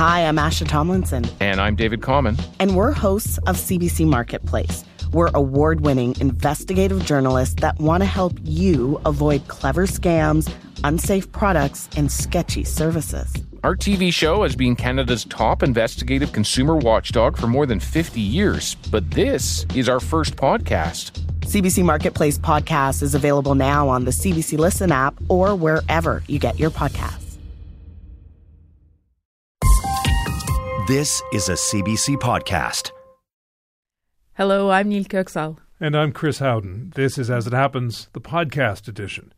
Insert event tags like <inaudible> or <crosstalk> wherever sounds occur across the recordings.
Hi, I'm Asha Tomlinson. And I'm David Common. And we're hosts of CBC Marketplace. We're award winning investigative journalists that want to help you avoid clever scams, unsafe products, and sketchy services. Our TV show has been Canada's top investigative consumer watchdog for more than 50 years, but this is our first podcast. CBC Marketplace podcast is available now on the CBC Listen app or wherever you get your podcasts. This is a CBC podcast. Hello, I'm Nil Köksal. And I'm Chris Howden. This is As It Happens, the podcast edition.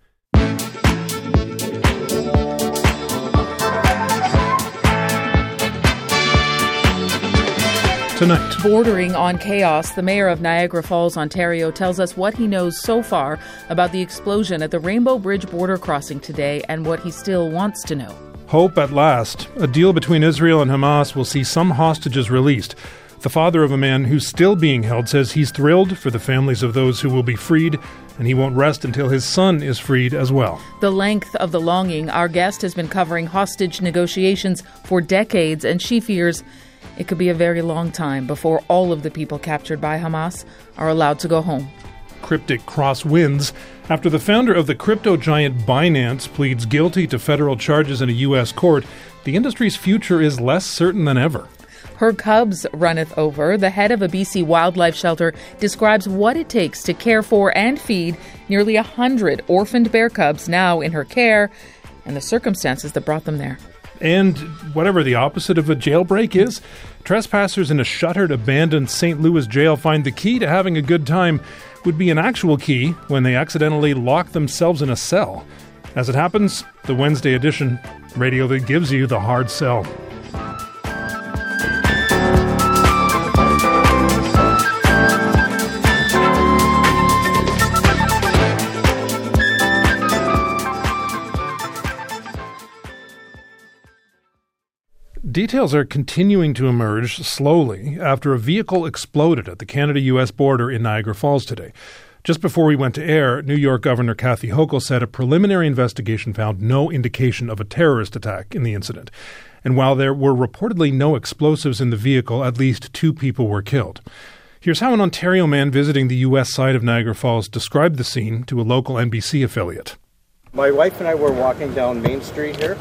Tonight. Bordering on chaos, the mayor of Niagara Falls, Ontario, tells us what he knows so far about the explosion at the Rainbow Bridge border crossing today and what he still wants to know. Hope at last. A deal between Israel and Hamas will see some hostages released. The father of a man who's still being held says he's thrilled for the families of those who will be freed, and he won't rest until his son is freed as well. The length of the longing. Our guest has been covering hostage negotiations for decades, and she fears it could be a very long time before all of the people captured by Hamas are allowed to go home. Cryptic cross winds after the founder of the crypto giant Binance pleads guilty to federal charges in a U.S. court. The industry's future is less certain than ever. Her cubs runneth over. The head of a BC wildlife shelter describes what it takes to care for and feed nearly a hundred orphaned bear cubs now in her care and the circumstances that brought them there. And whatever the opposite of a jailbreak is, trespassers in a shuttered, abandoned St. Louis jail find the key to having a good time would be an actual key when they accidentally lock themselves in a cell. As it happens, the Wednesday edition, radio that gives you the hard sell. Details are continuing to emerge slowly after a vehicle exploded at the Canada US border in Niagara Falls today. Just before we went to air, New York Governor Kathy Hochul said a preliminary investigation found no indication of a terrorist attack in the incident. And while there were reportedly no explosives in the vehicle, at least two people were killed. Here's how an Ontario man visiting the U.S. side of Niagara Falls described the scene to a local NBC affiliate. My wife and I were walking down Main Street here,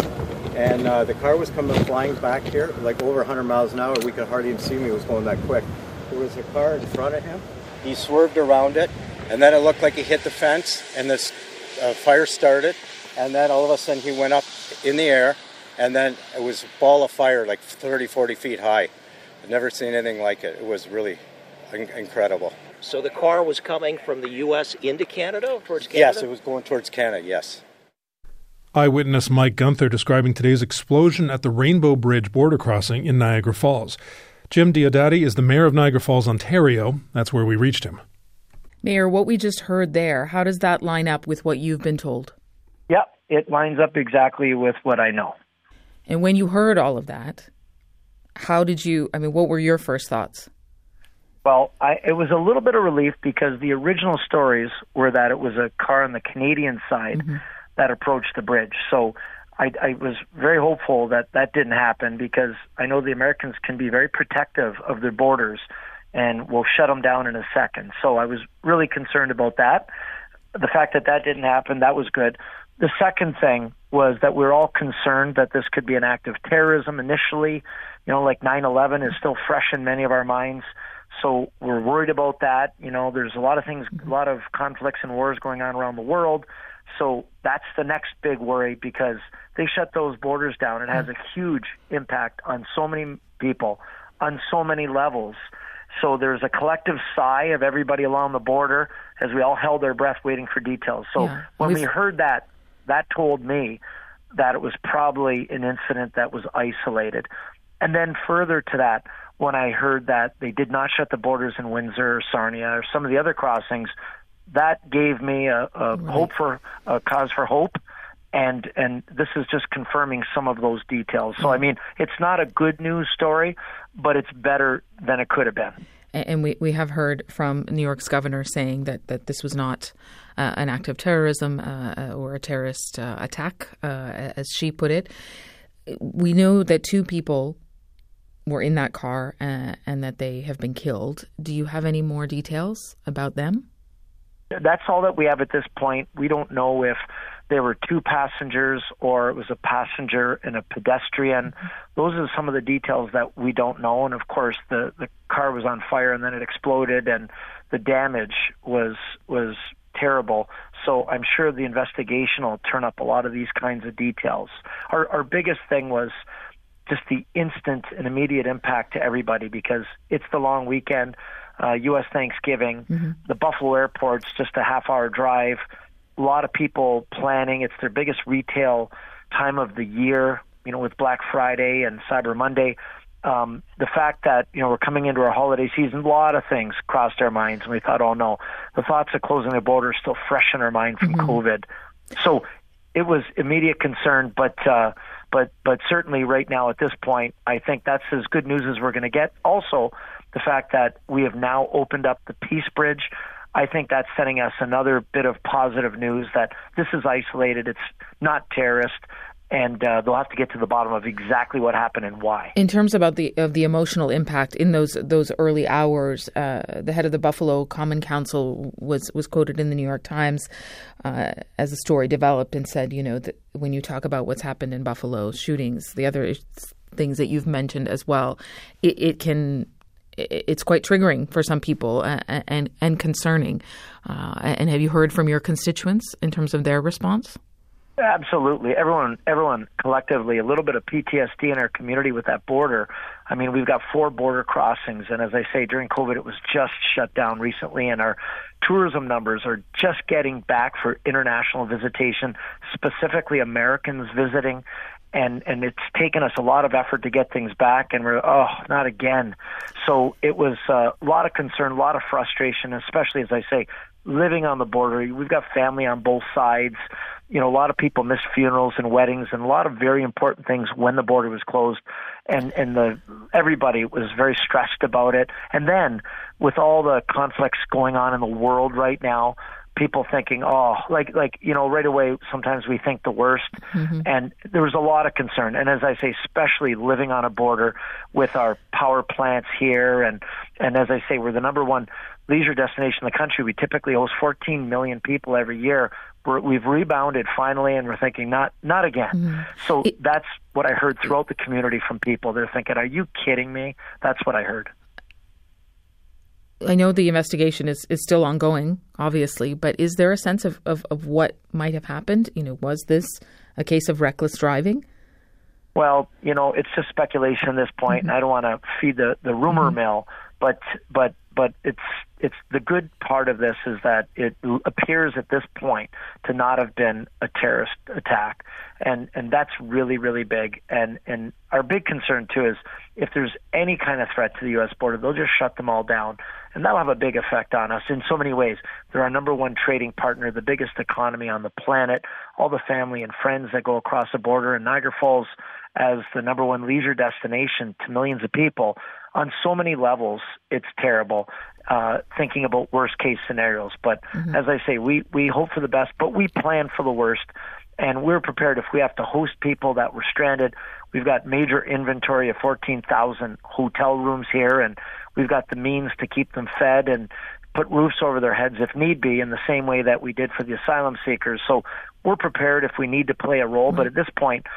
and uh, the car was coming flying back here, like over 100 miles an hour. We could hardly even see me, He was going that quick. There was a car in front of him. He swerved around it, and then it looked like he hit the fence, and this uh, fire started. And then all of a sudden, he went up in the air, and then it was a ball of fire, like 30, 40 feet high. I've never seen anything like it. It was really in- incredible. So the car was coming from the U.S. into Canada, towards Canada? Yes, it was going towards Canada, yes. Eyewitness Mike Gunther describing today's explosion at the Rainbow Bridge border crossing in Niagara Falls. Jim Diodati is the mayor of Niagara Falls, Ontario. That's where we reached him. Mayor, what we just heard there, how does that line up with what you've been told? Yep, it lines up exactly with what I know. And when you heard all of that, how did you, I mean, what were your first thoughts? Well, I, it was a little bit of relief because the original stories were that it was a car on the Canadian side mm-hmm. that approached the bridge. So I, I was very hopeful that that didn't happen because I know the Americans can be very protective of their borders and will shut them down in a second. So I was really concerned about that. The fact that that didn't happen, that was good. The second thing was that we're all concerned that this could be an act of terrorism initially. You know, like 9 11 is still fresh in many of our minds. So we're worried about that. You know, there's a lot of things, a lot of conflicts and wars going on around the world. So that's the next big worry because they shut those borders down. It has a huge impact on so many people on so many levels. So there's a collective sigh of everybody along the border as we all held our breath waiting for details. So yeah. when We've... we heard that, that told me that it was probably an incident that was isolated. And then further to that, when I heard that they did not shut the borders in Windsor or Sarnia or some of the other crossings, that gave me a, a right. hope for a cause for hope. And and this is just confirming some of those details. So I mean, it's not a good news story, but it's better than it could have been. And we, we have heard from New York's governor saying that, that this was not uh, an act of terrorism uh, or a terrorist uh, attack, uh, as she put it. We know that two people were in that car uh, and that they have been killed. Do you have any more details about them? That's all that we have at this point. We don't know if there were two passengers or it was a passenger and a pedestrian. Those are some of the details that we don't know. And of course, the, the car was on fire and then it exploded and the damage was was terrible. So I'm sure the investigation will turn up a lot of these kinds of details. Our, our biggest thing was just the instant and immediate impact to everybody because it's the long weekend, uh, U.S. Thanksgiving. Mm-hmm. The Buffalo airport's just a half hour drive. A lot of people planning. It's their biggest retail time of the year, you know, with Black Friday and Cyber Monday. Um, the fact that you know we're coming into our holiday season, a lot of things crossed our minds, and we thought, oh no, the thoughts of closing the border are still fresh in our mind from mm-hmm. COVID. So it was immediate concern, but uh, but but certainly right now at this point, I think that's as good news as we're going to get. Also, the fact that we have now opened up the Peace Bridge. I think that's sending us another bit of positive news that this is isolated. It's not terrorist and uh, they'll have to get to the bottom of exactly what happened and why. In terms about the of the emotional impact in those those early hours, uh, the head of the Buffalo Common Council was was quoted in the New York Times uh, as the story developed and said, you know, that when you talk about what's happened in Buffalo shootings, the other things that you've mentioned as well, it, it can it's quite triggering for some people and uh, and, and concerning. Uh, and have you heard from your constituents in terms of their response? Absolutely. Everyone, everyone collectively, a little bit of PTSD in our community with that border. I mean, we've got four border crossings, and as I say, during COVID, it was just shut down recently, and our tourism numbers are just getting back for international visitation, specifically Americans visiting. And and it's taken us a lot of effort to get things back, and we're oh not again. So it was uh, a lot of concern, a lot of frustration, especially as I say, living on the border. We've got family on both sides you know, a lot of people missed funerals and weddings and a lot of very important things when the border was closed, and and the everybody was very stressed about it. And then with all the conflicts going on in the world right now, people thinking, oh, like like you know, right away. Sometimes we think the worst, mm-hmm. and there was a lot of concern. And as I say, especially living on a border with our power plants here, and and as I say, we're the number one leisure destination in the country. We typically host 14 million people every year we have rebounded finally, and we're thinking not not again. Mm. So it, that's what I heard throughout the community from people. They're thinking, "Are you kidding me?" That's what I heard. I know the investigation is, is still ongoing, obviously, but is there a sense of, of, of what might have happened? You know, was this a case of reckless driving? Well, you know, it's just speculation at this point, mm-hmm. and I don't want to feed the, the rumor mm-hmm. mill, but but but it's it's the good part of this is that it appears at this point to not have been a terrorist attack, and and that's really really big. And and our big concern too is if there's any kind of threat to the U.S. border, they'll just shut them all down, and that'll have a big effect on us in so many ways. They're our number one trading partner, the biggest economy on the planet. All the family and friends that go across the border, and Niagara Falls as the number one leisure destination to millions of people on so many levels, it's terrible. Uh, thinking about worst case scenarios, but mm-hmm. as I say, we we hope for the best, but we plan for the worst, and we're prepared if we have to host people that were stranded. We've got major inventory of 14,000 hotel rooms here, and we've got the means to keep them fed and put roofs over their heads if need be, in the same way that we did for the asylum seekers. So we're prepared if we need to play a role, mm-hmm. but at this point,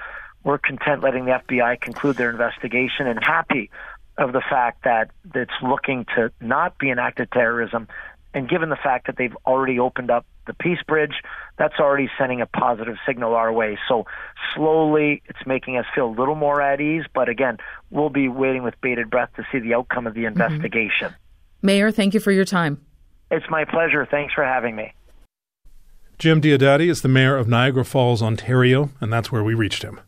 we're content letting the FBI conclude their investigation and happy of the fact that it's looking to not be an act of terrorism. And given the fact that they've already opened up the Peace Bridge, that's already sending a positive signal our way. So slowly, it's making us feel a little more at ease. But again, we'll be waiting with bated breath to see the outcome of the mm-hmm. investigation. Mm-hmm. Mayor, thank you for your time. It's my pleasure. Thanks for having me. Jim Diodati is the mayor of Niagara Falls, Ontario, and that's where we reached him.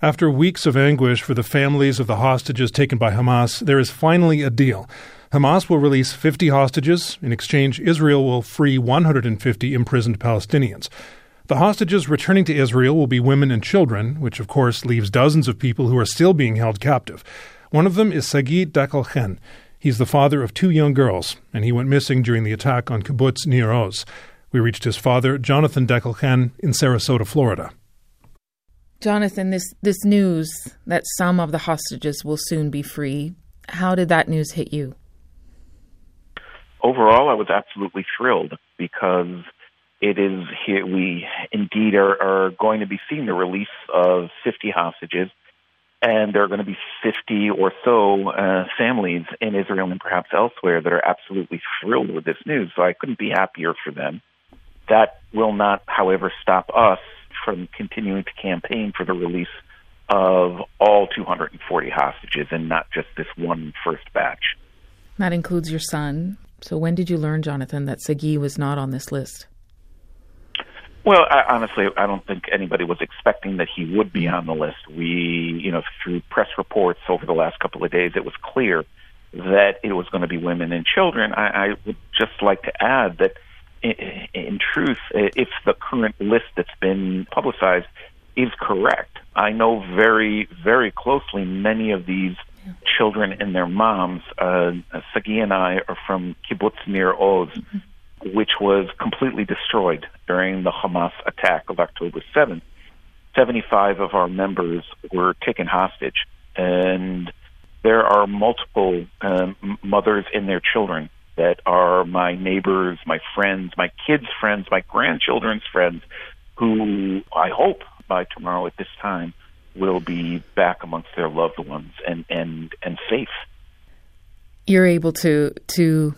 After weeks of anguish for the families of the hostages taken by Hamas, there is finally a deal. Hamas will release 50 hostages. In exchange, Israel will free 150 imprisoned Palestinians. The hostages returning to Israel will be women and children, which of course leaves dozens of people who are still being held captive. One of them is Sagi Dekel-Chen. He's the father of two young girls, and he went missing during the attack on kibbutz Nir Oz. We reached his father, Jonathan Dekel-Chen, in Sarasota, Florida. Jonathan, this, this news that some of the hostages will soon be free, how did that news hit you? Overall, I was absolutely thrilled because it is here we indeed are, are going to be seeing the release of 50 hostages, and there are going to be 50 or so uh, families in Israel and perhaps elsewhere that are absolutely thrilled with this news. So I couldn't be happier for them. That will not, however, stop us from continuing to campaign for the release of all 240 hostages and not just this one first batch. That includes your son. So when did you learn, Jonathan, that Sagi was not on this list? Well, I, honestly, I don't think anybody was expecting that he would be on the list. We, you know, through press reports over the last couple of days, it was clear that it was going to be women and children. I, I would just like to add that in truth, if the current list that's been publicized is correct, I know very, very closely many of these yeah. children and their moms. Uh, Sagi and I are from Kibbutz Nir Oz, mm-hmm. which was completely destroyed during the Hamas attack of October 7th. 75 of our members were taken hostage, and there are multiple um, mothers and their children that are my neighbors, my friends, my kids' friends, my grandchildren's friends, who I hope by tomorrow at this time will be back amongst their loved ones and and and safe. You're able to to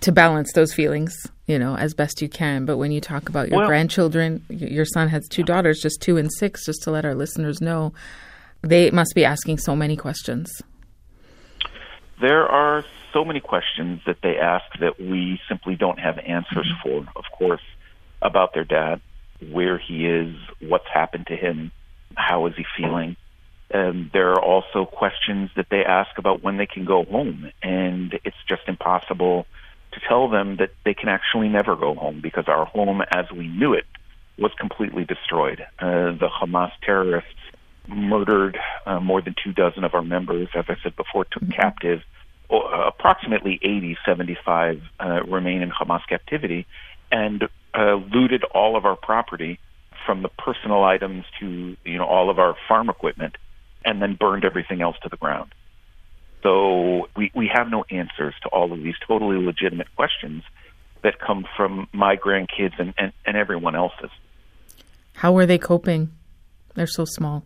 to balance those feelings, you know, as best you can. But when you talk about your well, grandchildren, your son has two daughters, just two and six, just to let our listeners know, they must be asking so many questions. There are so many questions that they ask that we simply don't have answers mm-hmm. for. Of course, about their dad, where he is, what's happened to him, how is he feeling. And there are also questions that they ask about when they can go home, and it's just impossible to tell them that they can actually never go home because our home, as we knew it, was completely destroyed. Uh, the Hamas terrorists murdered uh, more than two dozen of our members, as I said before, took mm-hmm. captive approximately 80, 75 uh, remain in Hamas captivity, and uh, looted all of our property from the personal items to you know all of our farm equipment, and then burned everything else to the ground. So we we have no answers to all of these totally legitimate questions that come from my grandkids and, and, and everyone else's. How are they coping? They're so small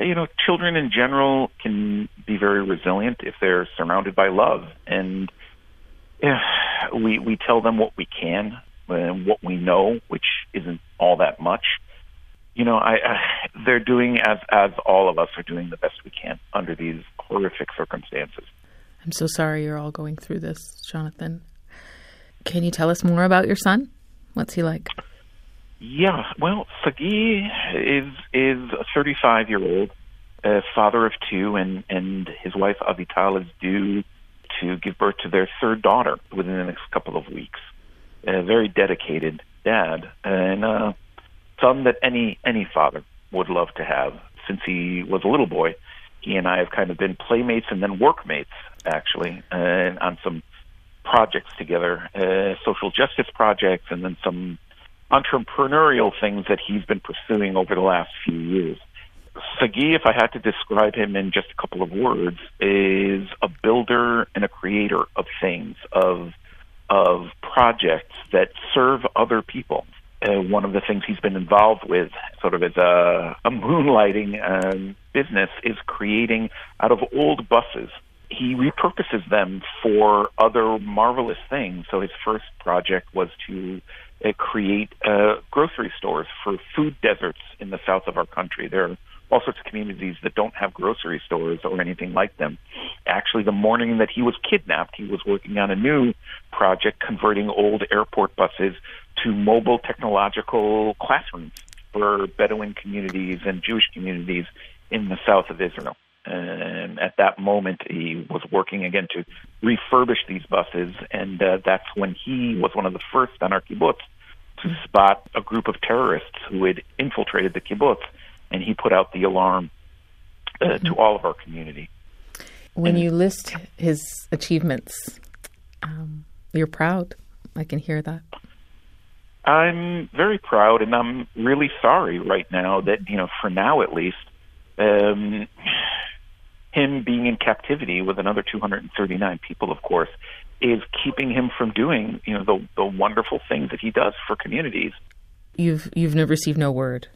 you know, children in general can be very resilient if they're surrounded by love, and yeah, we we tell them what we can and what we know, which isn't all that much. You know, I, I they're doing as as all of us are doing the best we can under these horrific circumstances. I'm so sorry you're all going through this, Jonathan. Can you tell us more about your son? What's he like? Yeah, well, Sagi is is a 35 year old uh, father of two, and and his wife Avital is due to give birth to their third daughter within the next couple of weeks. A very dedicated dad, and uh, son that any any father would love to have. Since he was a little boy, he and I have kind of been playmates and then workmates, actually, and on some projects together, uh, social justice projects, and then some entrepreneurial things that he's been pursuing over the last few years. Sagi, if I had to describe him in just a couple of words, is a builder and a creator of things, of of projects that serve other people. Uh, one of the things he's been involved with, sort of as a, a moonlighting um, business, is creating out of old buses. He repurposes them for other marvelous things. So his first project was to uh, create uh, grocery stores for food deserts in the south of our country. There are all sorts of communities that don't have grocery stores or anything like them. Actually, the morning that he was kidnapped, he was working on a new project converting old airport buses to mobile technological classrooms for Bedouin communities and Jewish communities in the south of Israel. And at that moment, he was working again to refurbish these buses, and uh, that's when he was one of the first on our kibbutz to spot a group of terrorists who had infiltrated the kibbutz, and he put out the alarm uh, mm-hmm. to all of our community. When and, you list his achievements, um, you're proud. I can hear that. I'm very proud, and I'm really sorry right now that you know, for now at least, um, him being in captivity with another 239 people, of course, is keeping him from doing you know the the wonderful things that he does for communities. You've you've received no word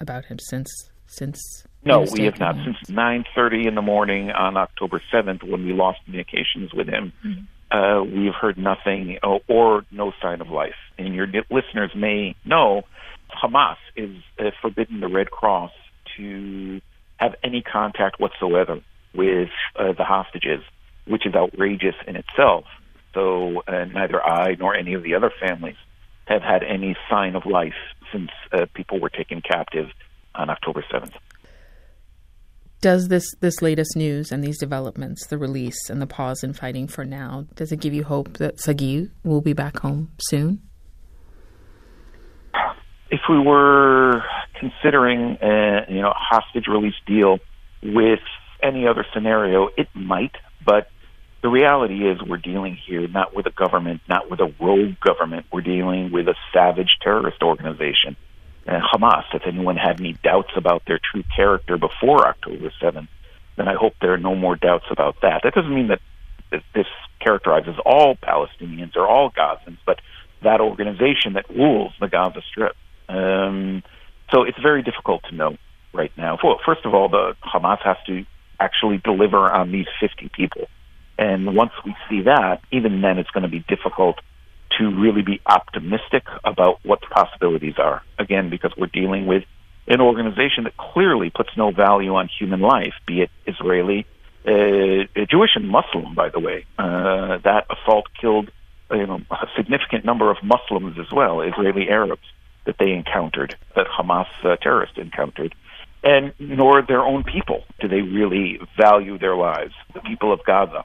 about him since since. No, we have not since 9:30 in the morning on October 7th when we lost communications with him. Mm-hmm. Uh, we've heard nothing or, or no sign of life. And your listeners may know Hamas is uh, forbidden the Red Cross to have any contact whatsoever with uh, the hostages, which is outrageous in itself. So uh, neither I nor any of the other families have had any sign of life since uh, people were taken captive on October 7th. Does this, this latest news and these developments, the release and the pause in fighting for now, does it give you hope that Sagi will be back home soon? If we were considering a you know hostage release deal with any other scenario, it might, but the reality is we're dealing here not with a government, not with a rogue government. We're dealing with a savage terrorist organization. And Hamas, if anyone had any doubts about their true character before October 7th, then I hope there are no more doubts about that. That doesn't mean that this characterizes all Palestinians or all Gazans, but that organization that rules the Gaza Strip. Um, so it's very difficult to know right now. Well, first of all, the Hamas has to actually deliver on these 50 people. And once we see that, even then it's going to be difficult to really be optimistic about what the possibilities are. Again, because we're dealing with an organization that clearly puts no value on human life, be it Israeli, uh, Jewish and Muslim, by the way. Uh, that assault killed you know, a significant number of Muslims as well, Israeli Arabs that they encountered, that Hamas uh, terrorists encountered, and nor their own people do they really value their lives, the people of Gaza.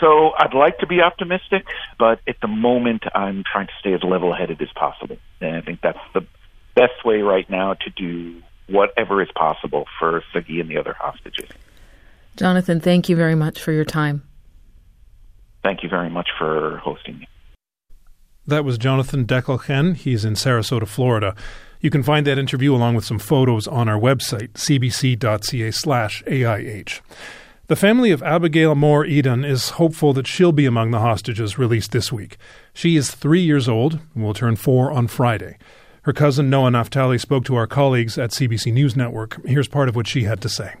So I'd like to be optimistic, but at the moment I'm trying to stay as level headed as possible. And I think that's the best way right now to do whatever is possible for Sagi and the other hostages. Jonathan, thank you very much for your time. Thank you very much for hosting me. That was Jonathan Dekel-Chen. He's in Sarasota, Florida. You can find that interview along with some photos on our website, cbc.ca slash AIH. The family of Abigail Mor Idan is hopeful that she'll be among the hostages released this week. She is three years old and will turn four on Friday. Her cousin Noah Naftali spoke to our colleagues at CBC News Network. Here's part of what she had to say.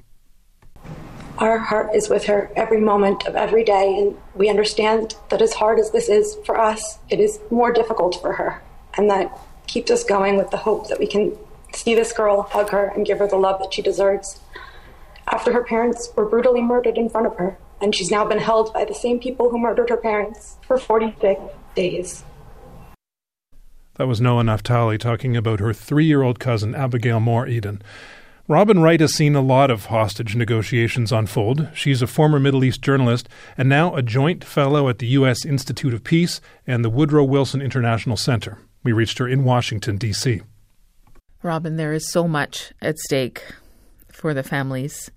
Our heart is with her every moment of every day, and we understand that as hard as this is for us, it is more difficult for her. And that keeps us going with the hope that we can see this girl, hug her, and give her the love that she deserves. After her parents were brutally murdered in front of her, and she's now been held by the same people who murdered her parents for 46 days. That was Noah Naftali talking about her three year old cousin, Abigail Mor Idan. Robin Wright has seen a lot of hostage negotiations unfold. She's a former Middle East journalist and now a joint fellow at the U.S. Institute of Peace and the Woodrow Wilson International Center. We reached her in Washington, D.C. Robin, there is so much at stake for the families.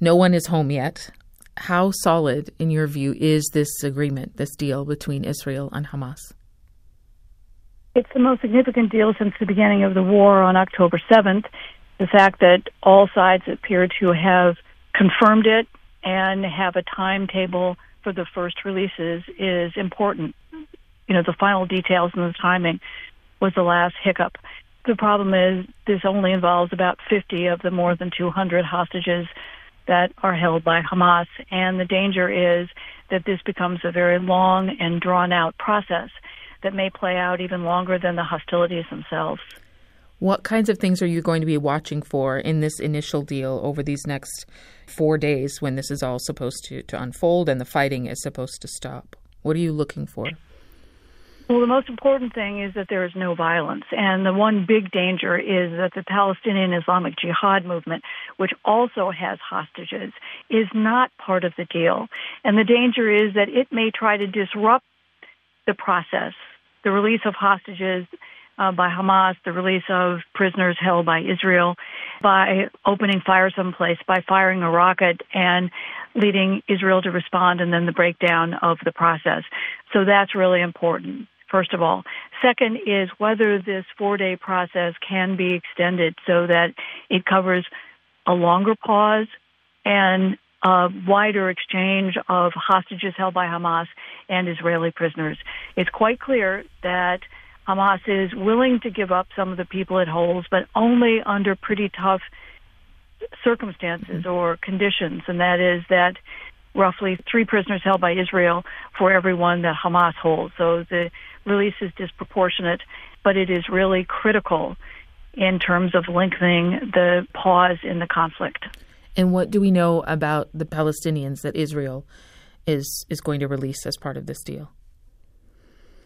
No one is home yet. How solid, in your view, is this agreement, this deal between Israel and Hamas? It's the most significant deal since the beginning of the war on October 7th the fact that all sides appear to have confirmed it and have a timetable for the first releases is important. You know, the final details and the timing was the last hiccup. The problem is this only involves about 50 of the more than 200 hostages that are held by Hamas, and the danger is that this becomes a very long and drawn out process that may play out even longer than the hostilities themselves. What kinds of things are you going to be watching for in this initial deal over these next four days when this is all supposed to, to unfold and the fighting is supposed to stop? What are you looking for? Well, the most important thing is that there is no violence. And the one big danger is that the Palestinian Islamic Jihad movement, which also has hostages, is not part of the deal. And the danger is that it may try to disrupt the process, the release of hostages uh, by Hamas, the release of prisoners held by Israel, by opening fire someplace, by firing a rocket and leading Israel to respond, and then the breakdown of the process. So that's really important first of all. Second is whether this four day process can be extended so that it covers a longer pause and a wider exchange of hostages held by Hamas and Israeli prisoners. It's quite clear that Hamas is willing to give up some of the people it holds, but only under pretty tough circumstances or conditions, and that is that roughly three prisoners held by Israel for every one that Hamas holds. So the release is disproportionate, but it is really critical in terms of lengthening the pause in the conflict. And what do we know about the Palestinians that Israel is is going to release as part of this deal?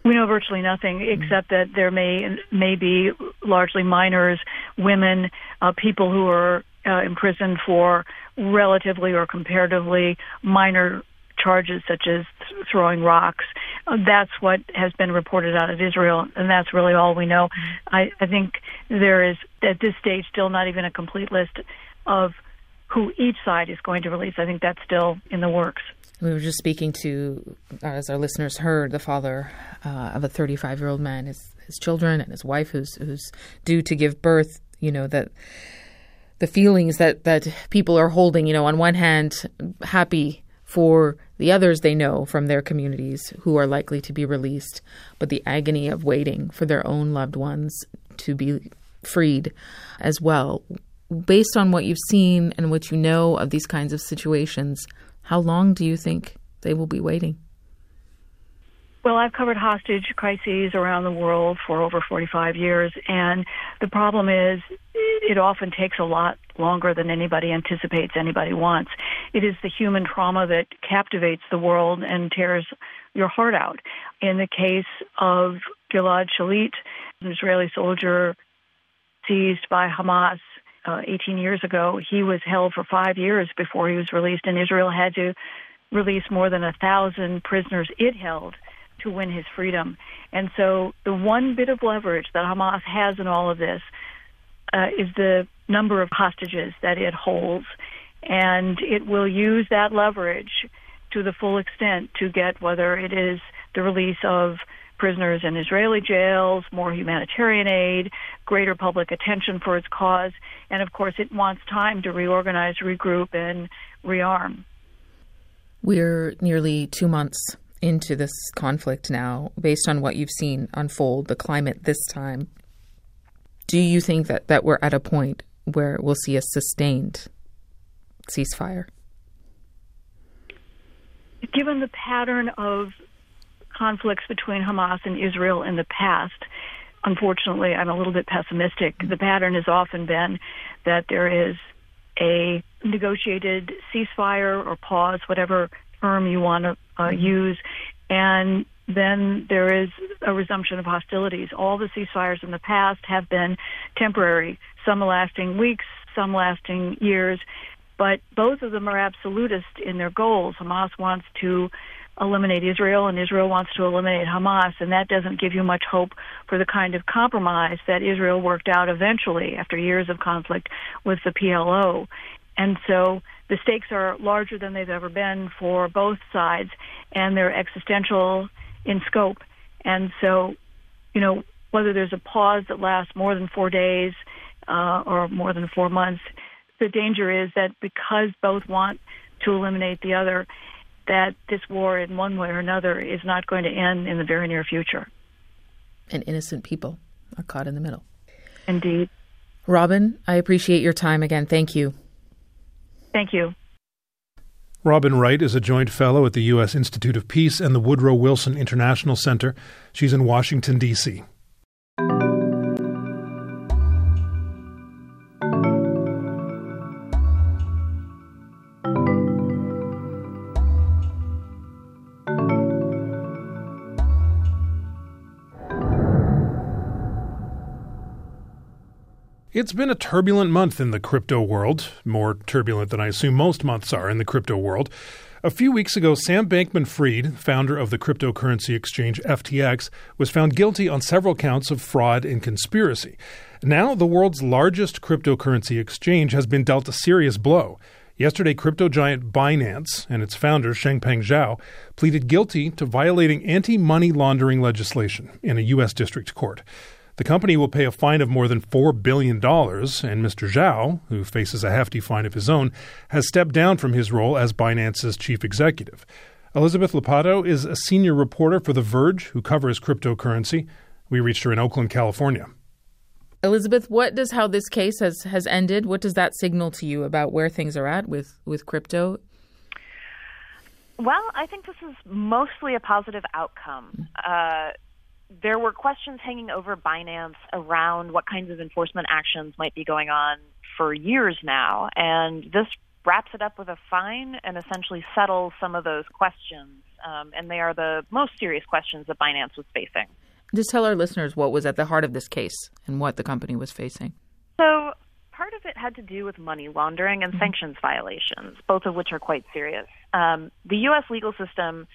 We know virtually nothing except that there may may be largely minors, women, uh, people who are uh, imprisoned for relatively or comparatively minor charges such as th- throwing rocks. Uh, that's what has been reported out of Israel, and that's really all we know. Mm-hmm. I, I think there is, at this stage, still not even a complete list of who each side is going to release. I think that's still in the works. We were just speaking to, as our listeners heard, the father uh, of a 35 year old man, his, his children, and his wife who's who's due to give birth. You know that the feelings that that people are holding. You know, on one hand, happy for the others they know from their communities who are likely to be released, but the agony of waiting for their own loved ones to be freed as well. Based on what you've seen and what you know of these kinds of situations, how long do you think they will be waiting? Well, I've covered hostage crises around the world for over 45 years, and the problem is it often takes a lot longer than anybody anticipates, anybody wants. It is the human trauma that captivates the world and tears your heart out. In the case of Gilad Shalit, an Israeli soldier seized by Hamas uh, 18 years ago, he was held for five years before he was released, and Israel had to release more than a thousand prisoners it held to win his freedom. And so the one bit of leverage that Hamas has in all of this uh, is the number of hostages that it holds. And it will use that leverage to the full extent to get whether it is the release of prisoners in Israeli jails, more humanitarian aid, greater public attention for its cause, and of course it wants time to reorganize, regroup, and rearm. We're nearly two months into this conflict now, based on what you've seen unfold, the climate this time, do you think that, that we're at a point where we'll see a sustained ceasefire? Given the pattern of conflicts between Hamas and Israel in the past, unfortunately, I'm a little bit pessimistic. The pattern has often been that there is a negotiated ceasefire or pause, whatever term you want to uh, use, and then there is a resumption of hostilities. All the ceasefires in the past have been temporary, some lasting weeks, some lasting years, but both of them are absolutist in their goals. Hamas wants to eliminate Israel, and Israel wants to eliminate Hamas, and that doesn't give you much hope for the kind of compromise that Israel worked out eventually after years of conflict with the PLO. And so the stakes are larger than they've ever been for both sides, and they're existential in scope. And so, you know, whether there's a pause that lasts more than four days uh, or more than four months, the danger is that because both want to eliminate the other, that this war, in one way or another, is not going to end in the very near future. And innocent people are caught in the middle. Indeed. Robin, I appreciate your time again. Thank you. Thank you. Robin Wright is a joint fellow at the U.S. Institute of Peace and the Woodrow Wilson International Center. She's in Washington, D.C. It's been a turbulent month in the crypto world, more turbulent than I assume most months are in the crypto world. A few weeks ago, Sam Bankman Fried, founder of the cryptocurrency exchange FTX, was found guilty on several counts of fraud and conspiracy. Now, the world's largest cryptocurrency exchange has been dealt a serious blow. Yesterday, crypto giant Binance and its founder, Changpeng Zhao, pleaded guilty to violating anti money laundering legislation in a U.S. district court. The company will pay a fine of more than $4 billion, and Mr. Zhao, who faces a hefty fine of his own, has stepped down from his role as Binance's chief executive. Elizabeth Lopatto is a senior reporter for The Verge who covers cryptocurrency. We reached her in Oakland, California. Elizabeth, what does how this case has, has ended? What does that signal to you about where things are at with, with crypto? Well, I think this is mostly a positive outcome. Uh, there were questions hanging over Binance around what kinds of enforcement actions might be going on for years now, and this wraps it up with a fine and essentially settles some of those questions. Um, and they are the most serious questions that Binance was facing. Just tell our listeners what was at the heart of this case and what the company was facing. So, part of it had to do with money laundering and mm-hmm. sanctions violations, both of which are quite serious. Um, the U.S. legal system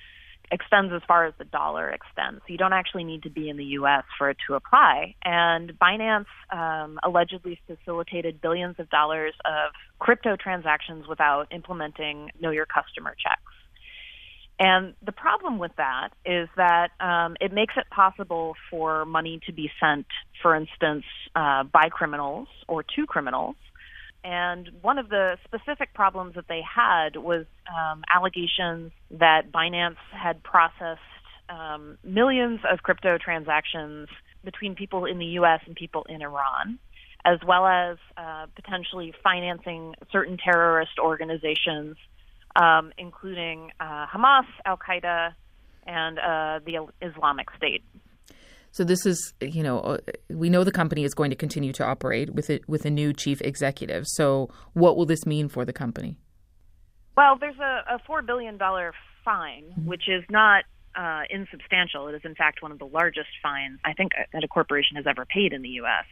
extends as far as the dollar extends. So you don't actually need to be in the U.S. for it to apply. And Binance um, allegedly facilitated billions of dollars of crypto transactions without implementing Know Your Customer checks. And the problem with that is that um, it makes it possible for money to be sent, for instance, uh, by criminals or to criminals and one of the specific problems that they had was um, allegations that Binance had processed um, millions of crypto transactions between people in the U.S. and people in Iran, as well as uh, potentially financing certain terrorist organizations, um, including uh, Hamas, Al Qaeda, and uh, the Islamic State. So this is, you know, uh, we know the company is going to continue to operate with it with a new chief executive. So what will this mean for the company? Well, there's a, a four billion dollar fine, mm-hmm. which is not uh, insubstantial. It is, in fact, one of the largest fines I think that a corporation has ever paid in the U.S.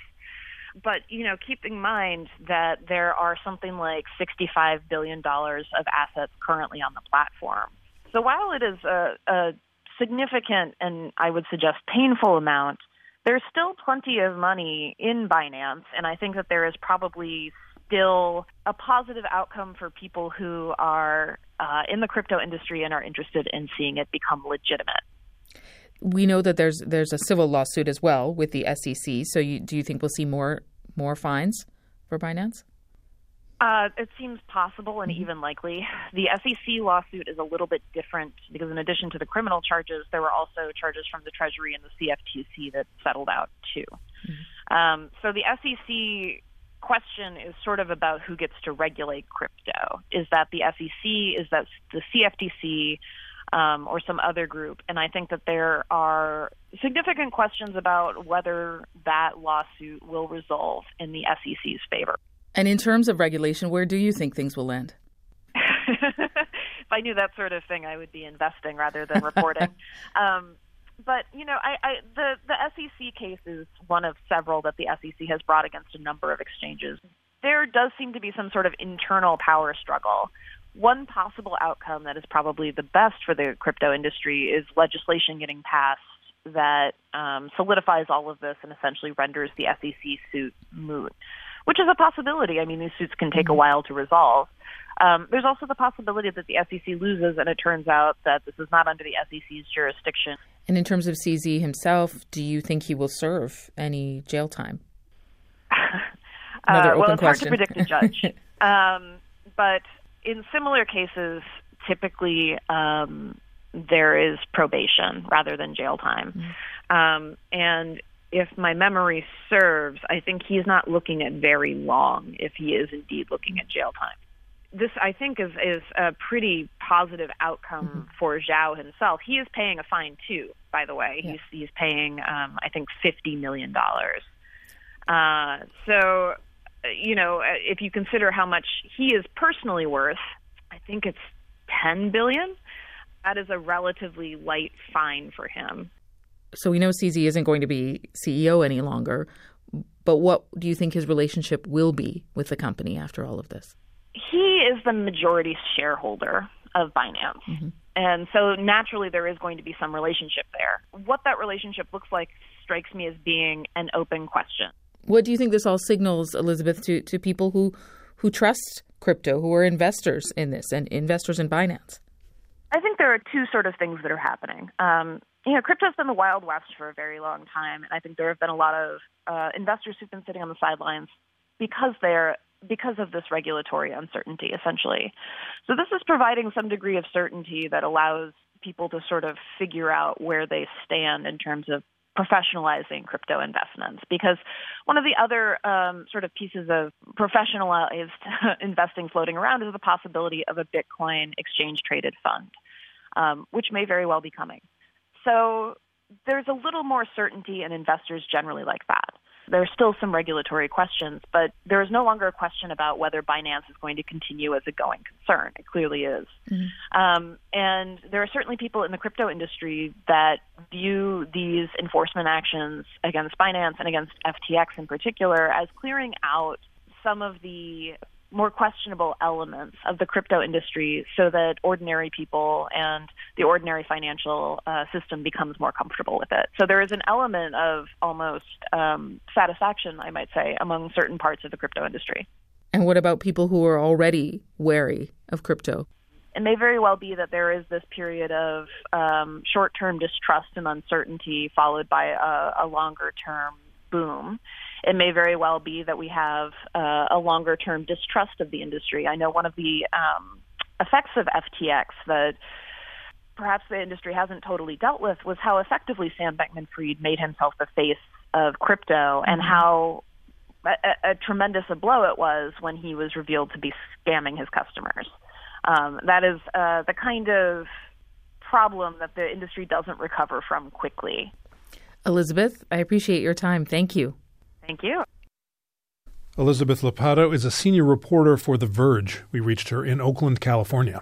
But you know, keep in mind that there are something like sixty-five billion dollars of assets currently on the platform. So while it is a, a significant and I would suggest painful amount, there's still plenty of money in Binance, and I think that there is probably still a positive outcome for people who are uh, in the crypto industry and are interested in seeing it become legitimate. We know that there's there's a civil lawsuit as well with the SEC. So, you, do you think we'll see more more fines for Binance? Uh, it seems possible and mm-hmm. even likely. The SEC lawsuit is a little bit different because, in addition to the criminal charges, there were also charges from the Treasury and the CFTC that settled out too. Mm-hmm. Um, so the SEC question is sort of about who gets to regulate crypto. Is that the SEC? Is that the CFTC? Um, or some other group. And I think that there are significant questions about whether that lawsuit will resolve in the SEC's favor. And in terms of regulation, where do you think things will end? <laughs> if I knew that sort of thing, I would be investing rather than reporting. <laughs> um, but you know, I, I, the the SEC case is one of several that the SEC has brought against a number of exchanges. There does seem to be some sort of internal power struggle. One possible outcome that is probably the best for the crypto industry is legislation getting passed that um, solidifies all of this and essentially renders the SEC suit moot which is a possibility. I mean, these suits can take a mm-hmm. while to resolve. Um, there's also the possibility that the SEC loses, and it turns out that this is not under the SEC's jurisdiction. And in terms of CZ himself, do you think he will serve any jail time? <laughs> Another uh, well, it's question. hard to predict a <laughs> judge. um, but in similar cases, typically um, there is probation rather than jail time. Mm-hmm. Um, and if my memory serves, I think he's not looking at very long if he is indeed looking at jail time. This, I think, is is a pretty positive outcome mm-hmm. for Zhao himself. He is paying a fine too, by the way. Yeah. He's he's paying, um, I think, fifty million dollars. Uh, so, you know, if you consider how much he is personally worth, I think it's ten billion. That is a relatively light fine for him so we know CZ isn't going to be CEO any longer. but what do you think his relationship will be with the company after all of this? He is the majority shareholder of Binance. Mm-hmm. And so naturally, there is going to be some relationship there. What that relationship looks like strikes me as being an open question. What do you think this all signals, Elizabeth, to, to people who, who trust crypto, who are investors in this and investors in Binance? I think there are two sort of things that are happening. Um, you know, crypto's been the Wild West for a very long time, and I think there have been a lot of uh, investors who've been sitting on the sidelines because they're because of this regulatory uncertainty, essentially. So this is providing some degree of certainty that allows people to sort of figure out where they stand in terms of professionalizing crypto investments. Because one of the other um, sort of pieces of professionalized <laughs> investing floating around is the possibility of a Bitcoin exchange traded fund, um, which may very well be coming. So there's a little more certainty, and investors generally like that. There's still some regulatory questions, but there is no longer a question about whether Binance is going to continue as a going concern. It clearly is. Mm-hmm. Um, and there are certainly people in the crypto industry that view these enforcement actions against Binance and against FTX in particular as clearing out some of the more questionable elements of the crypto industry so that ordinary people and the ordinary financial uh, system becomes more comfortable with it. So there is an element of almost um, satisfaction, I might say, among certain parts of the crypto industry. And what about people who are already wary of crypto? It may very well be that there is this period of um, short term distrust and uncertainty followed by a, a longer term boom it may very well be that we have uh, a longer term distrust of the industry. I know one of the um, effects of FTX that perhaps the industry hasn't totally dealt with was how effectively Sam Bankman Fried made himself the face of crypto and mm-hmm. how a, a, tremendous a blow it was when he was revealed to be scamming his customers. Um, that is uh, the kind of problem that the industry doesn't recover from quickly. Elizabeth, I appreciate your time. Thank you. Thank you. Elizabeth Lopatto is a senior reporter for The Verge. We reached her in Oakland, California.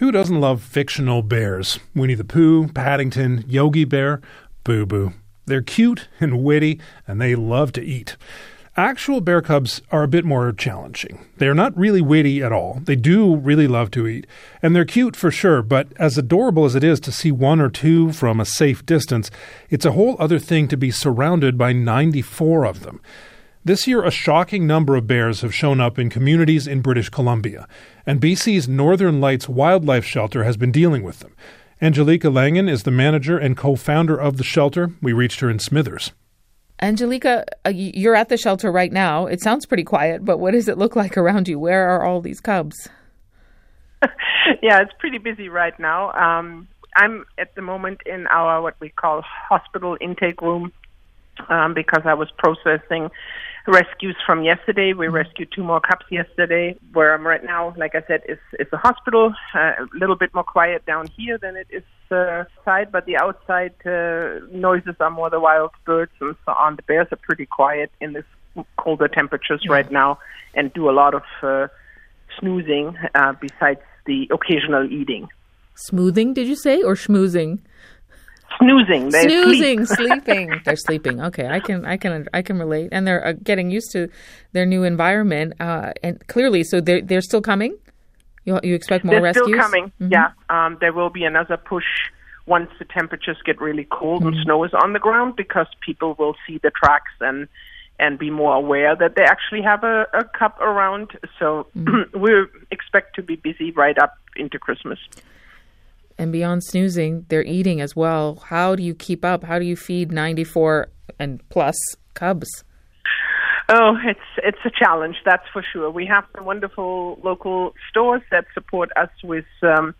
Who doesn't love fictional bears? Winnie the Pooh, Paddington, Yogi Bear, Boo Boo. They're cute and witty, and they love to eat. Actual bear cubs are a bit more challenging. They are not really witty at all. They do really love to eat. And they're cute for sure, but as adorable as it is to see one or two from a safe distance, it's a whole other thing to be surrounded by 94 of them. This year, a shocking number of bears have shown up in communities in British Columbia, and BC's Northern Lights Wildlife Shelter has been dealing with them. Angelica Langen is the manager and co founder of the shelter. We reached her in Smithers. Angelica, uh, you're at the shelter right now. It sounds pretty quiet, but what does it look like around you? Where are all these cubs? <laughs> yeah, it's pretty busy right now. Um, I'm at the moment in our what we call hospital intake room um, because I was processing rescues from yesterday. We rescued two more cubs yesterday. Where I'm right now, like I said, is is a hospital. Uh, a little bit more quiet down here than it is uh, outside, but the outside uh, noises are more the wild birds and so on. The bears are pretty quiet in this colder temperatures yeah. right now and do a lot of uh, snoozing uh, besides the occasional eating. Smoothing, did you say, or schmoozing? Snoozing. They're snoozing, sleep. <laughs> sleeping. They're sleeping. Okay, I can, I can, I can relate. And they're uh, getting used to their new environment. Uh, and clearly, so they're they're still coming. You you expect more rescues? they're rescues? Still coming. Mm-hmm. Yeah. Um, there will be another push once the temperatures get really cold mm-hmm. and snow is on the ground because people will see the tracks and and be more aware that they actually have a, a cup around. So mm-hmm. <clears throat> we expect to be busy right up into Christmas. And beyond snoozing, they're eating as well. How do you keep up? How do you feed 94 and plus cubs? Oh, it's it's a challenge, that's for sure. We have some wonderful local stores that support us with um,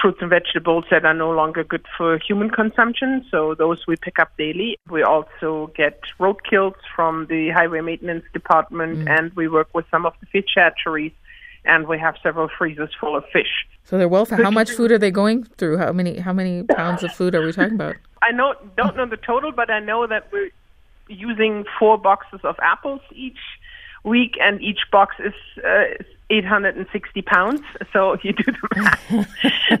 fruits and vegetables that are no longer good for human consumption. So those we pick up daily. We also get roadkills from the highway maintenance department, mm. and we work with some of the fish hatcheries, and we have several freezers full of fish. So they're well. How much food are they going through? How many how many <laughs> pounds of food are we talking about? I know don't know the total, but I know that we're using four boxes of apples each week, and each box is uh, 860 pounds. So you do the <laughs> math. <laughs>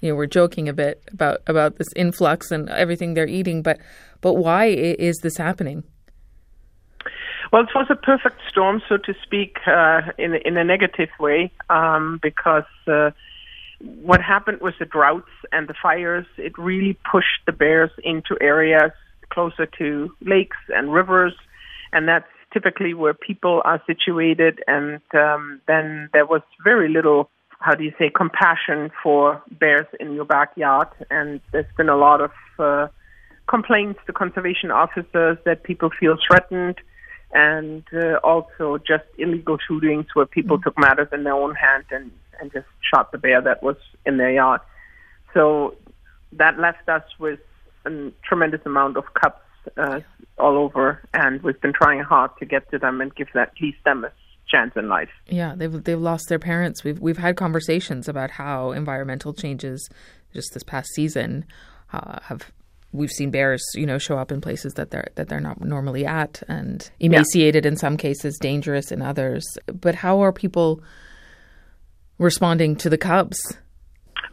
you know, we're joking a bit about about this influx and everything they're eating, but but why is this happening? Well, it was a perfect storm, so to speak, uh, in in a negative way, um, because uh, what happened with the droughts and the fires, it really pushed the bears into areas closer to lakes and rivers, and that's typically where people are situated, and um, then there was very little, how do you say, compassion for bears in your backyard, and there's been a lot of uh, complaints to conservation officers that people feel threatened, and uh, also just illegal shootings where people mm-hmm. took matters in their own hand and, and just shot the bear that was in their yard. So that left us with a tremendous amount of cubs uh, all over, and we've been trying hard to get to them and give that, at least them a chance in life. Yeah, they've they've lost their parents. We've we've had conversations about how environmental changes just this past season uh, have we've seen bears, you know, show up in places that they're that they're not normally at, and emaciated yeah. in some cases, dangerous in others. But how are people responding to the cubs?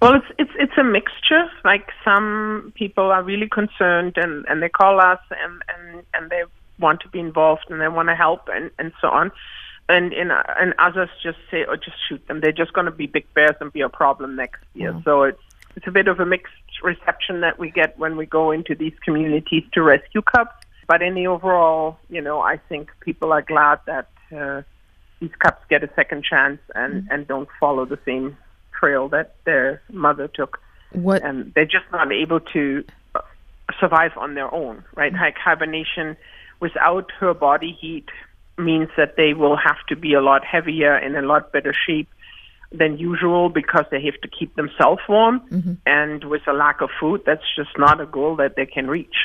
Well, it's it's it's a mixture. Like some people are really concerned and and they call us and and and they want to be involved and they want to help and and so on. And in and others just say, "Oh, just shoot them. They're just going to be big bears and be a problem next year." Mm. So it's it's a bit of a mixed reception that we get when we go into these communities to rescue cubs. But in the overall, you know, I think people are glad that uh, these cubs get a second chance and mm. and don't follow the same trail that their mother took. What? And they're just not able to survive on their own, right? Like hibernation without her body heat means that they will have to be a lot heavier in a lot better shape than usual because they have to keep themselves warm. Mm-hmm. And with a lack of food, that's just not a goal that they can reach.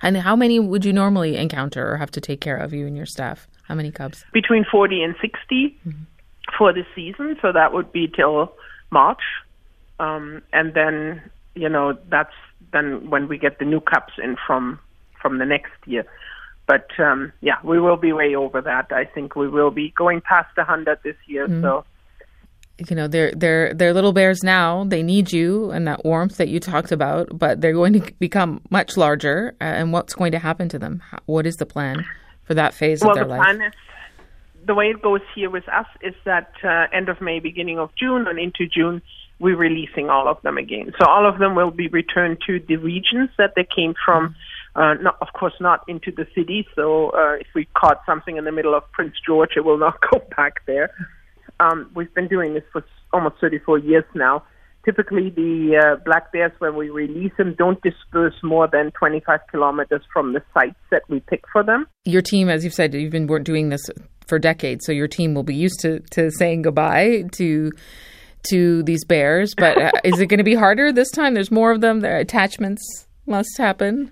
And how many would you normally encounter or have to take care of you and your staff? How many cubs? Between 40 and 60 mm-hmm. for the season. So that would be till March, um, and then you know that's then when we get the new cups in from from the next year. But um, yeah, we will be way over that. I think we will be going past a hundred this year. Mm. So you know they're they're they're little bears now. They need you and that warmth that you talked about, but they're going to <laughs> become much larger. Uh, and what's going to happen to them? What is the plan for that phase well, of their life? Well, the life? Plan is the way it goes here with us is that uh, end of May, beginning of June, and into June, we're releasing all of them again. So all of them will be returned to the regions that they came from. Uh, not, of course, not into the city. So uh, if we caught something in the middle of Prince George, it will not <laughs> go back there. Um, we've been doing this for almost 34 years now. Typically, the uh, black bears, when we release them, don't disperse more than 25 kilometers from the sites that we pick for them. Your team, as you've said, you've been doing this for decades, so your team will be used to, to saying goodbye to to these bears. But uh, is it going to be harder this time? There's more of them. Their attachments must happen.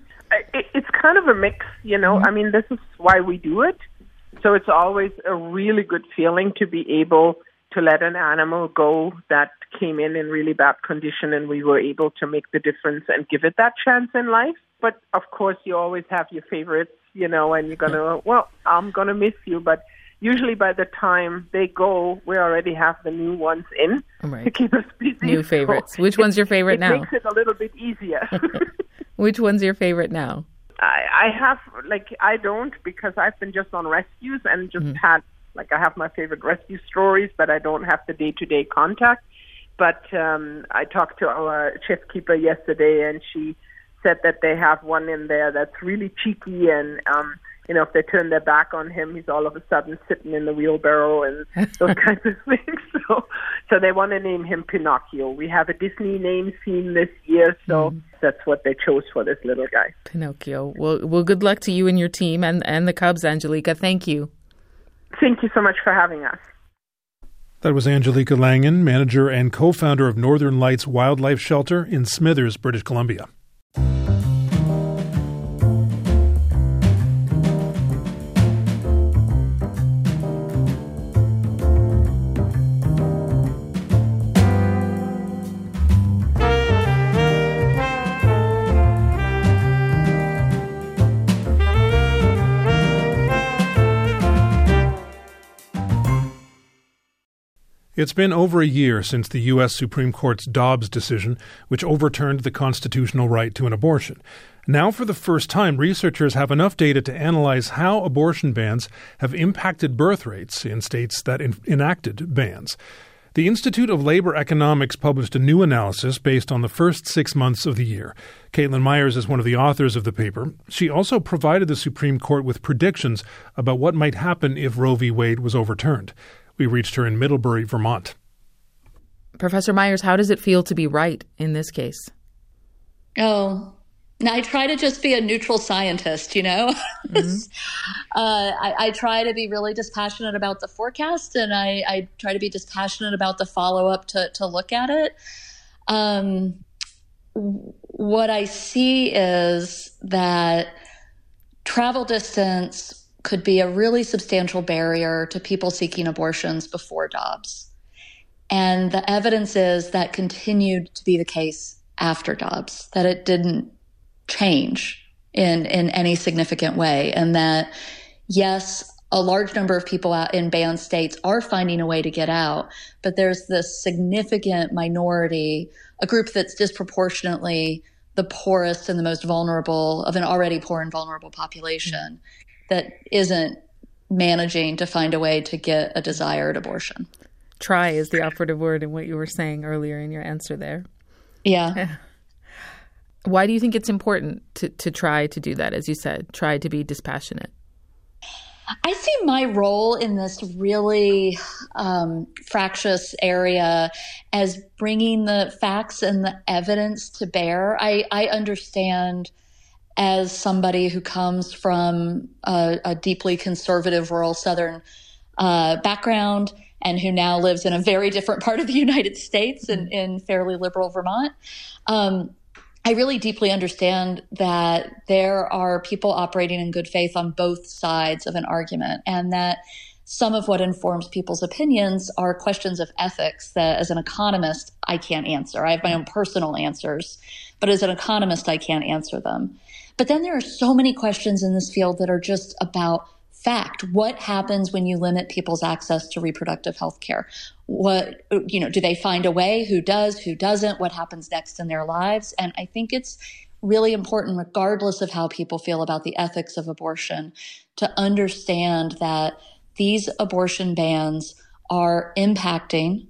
It, it's kind of a mix, you know. Mm-hmm. I mean, this is why we do it. So it's always a really good feeling to be able to let an animal go that came in in really bad condition and we were able to make the difference and give it that chance in life. But of course, you always have your favorites, you know, and you're going to, well, I'm going to miss you, but usually by the time they go, we already have the new ones in right. to keep us busy. New favorites. Which one's your favorite it now? It makes it a little bit easier. <laughs> Which one's your favorite now? I, I have like I don't because I've been just on rescues and just mm-hmm. had like I have my favorite rescue stories, but I don't have the day to day contact. But um, I talked to our chef keeper yesterday, and she said that they have one in there that's really cheeky and um, you know, if they turn their back on him, he's all of a sudden sitting in the wheelbarrow and <laughs> those kinds of things. <laughs> So So they want to name him Pinocchio. We have a Disney name theme this year, so mm. that's what they chose for this little guy. Pinocchio. Well, well, good luck to you and your team and, and the Cubs, Angelica. Thank you. Thank you so much for having us. That was Angelica Langen, manager and co founder of Northern Lights Wildlife Shelter in Smithers, British Columbia. It's been over a year since the U.S. Supreme Court's Dobbs decision, which overturned the constitutional right to an abortion. Now, for the first time, researchers have enough data to analyze how abortion bans have impacted birth rates in states that in- enacted bans. The Institute of Labor Economics published a new analysis based on the first six months of the year. Caitlin Myers is one of the authors of the paper. She also provided the Supreme Court with predictions about what might happen if Roe v. Wade was overturned. We reached her in Middlebury, Vermont. Professor Myers, how does it feel to be right in this case? Oh, I try to just be a neutral scientist, you know? Mm-hmm. <laughs> uh, I, I, try to be really dispassionate about the forecast and I, I try to be dispassionate about the follow up to, to look at it. Um, what I see is that travel distance could be a really substantial barrier to people seeking abortions before Dobbs. And the evidence is that continued to be the case after Dobbs, that it didn't change in, in any significant way. And that, yes, a large number of people out in banned states are finding a way to get out, but there's this significant minority, a group that's disproportionately the poorest and the most vulnerable of an already poor and vulnerable population that isn't managing to find a way to get a desired abortion. Try is the operative word in what you were saying earlier in your answer there. Yeah. Why do you think it's important to, to try to do that, as you said, try to be dispassionate? I see my role in this really um, fractious area as bringing the facts and the evidence to bear. I, I understand as somebody who comes from a, a deeply conservative rural Southern uh, background and who now lives in a very different part of the <laughs> United States in, in fairly liberal Vermont. Um, I really deeply understand that there are people operating in good faith on both sides of an argument, and that some of what informs people's opinions are questions of ethics that, as an economist, I can't answer. I have my own personal answers, but as an economist, I can't answer them. But then there are so many questions in this field that are just about fact. What happens when you limit people's access to reproductive health care? What, you know, do they find a way? Who does? Who doesn't? What happens next in their lives? And I think it's really important, regardless of how people feel about the ethics of abortion, to understand that these abortion bans are impacting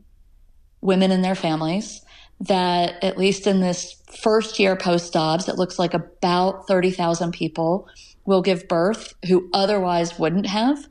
women and their families that at least in this first year post Dobbs, it looks like about 30,000 people will give birth who otherwise wouldn't have.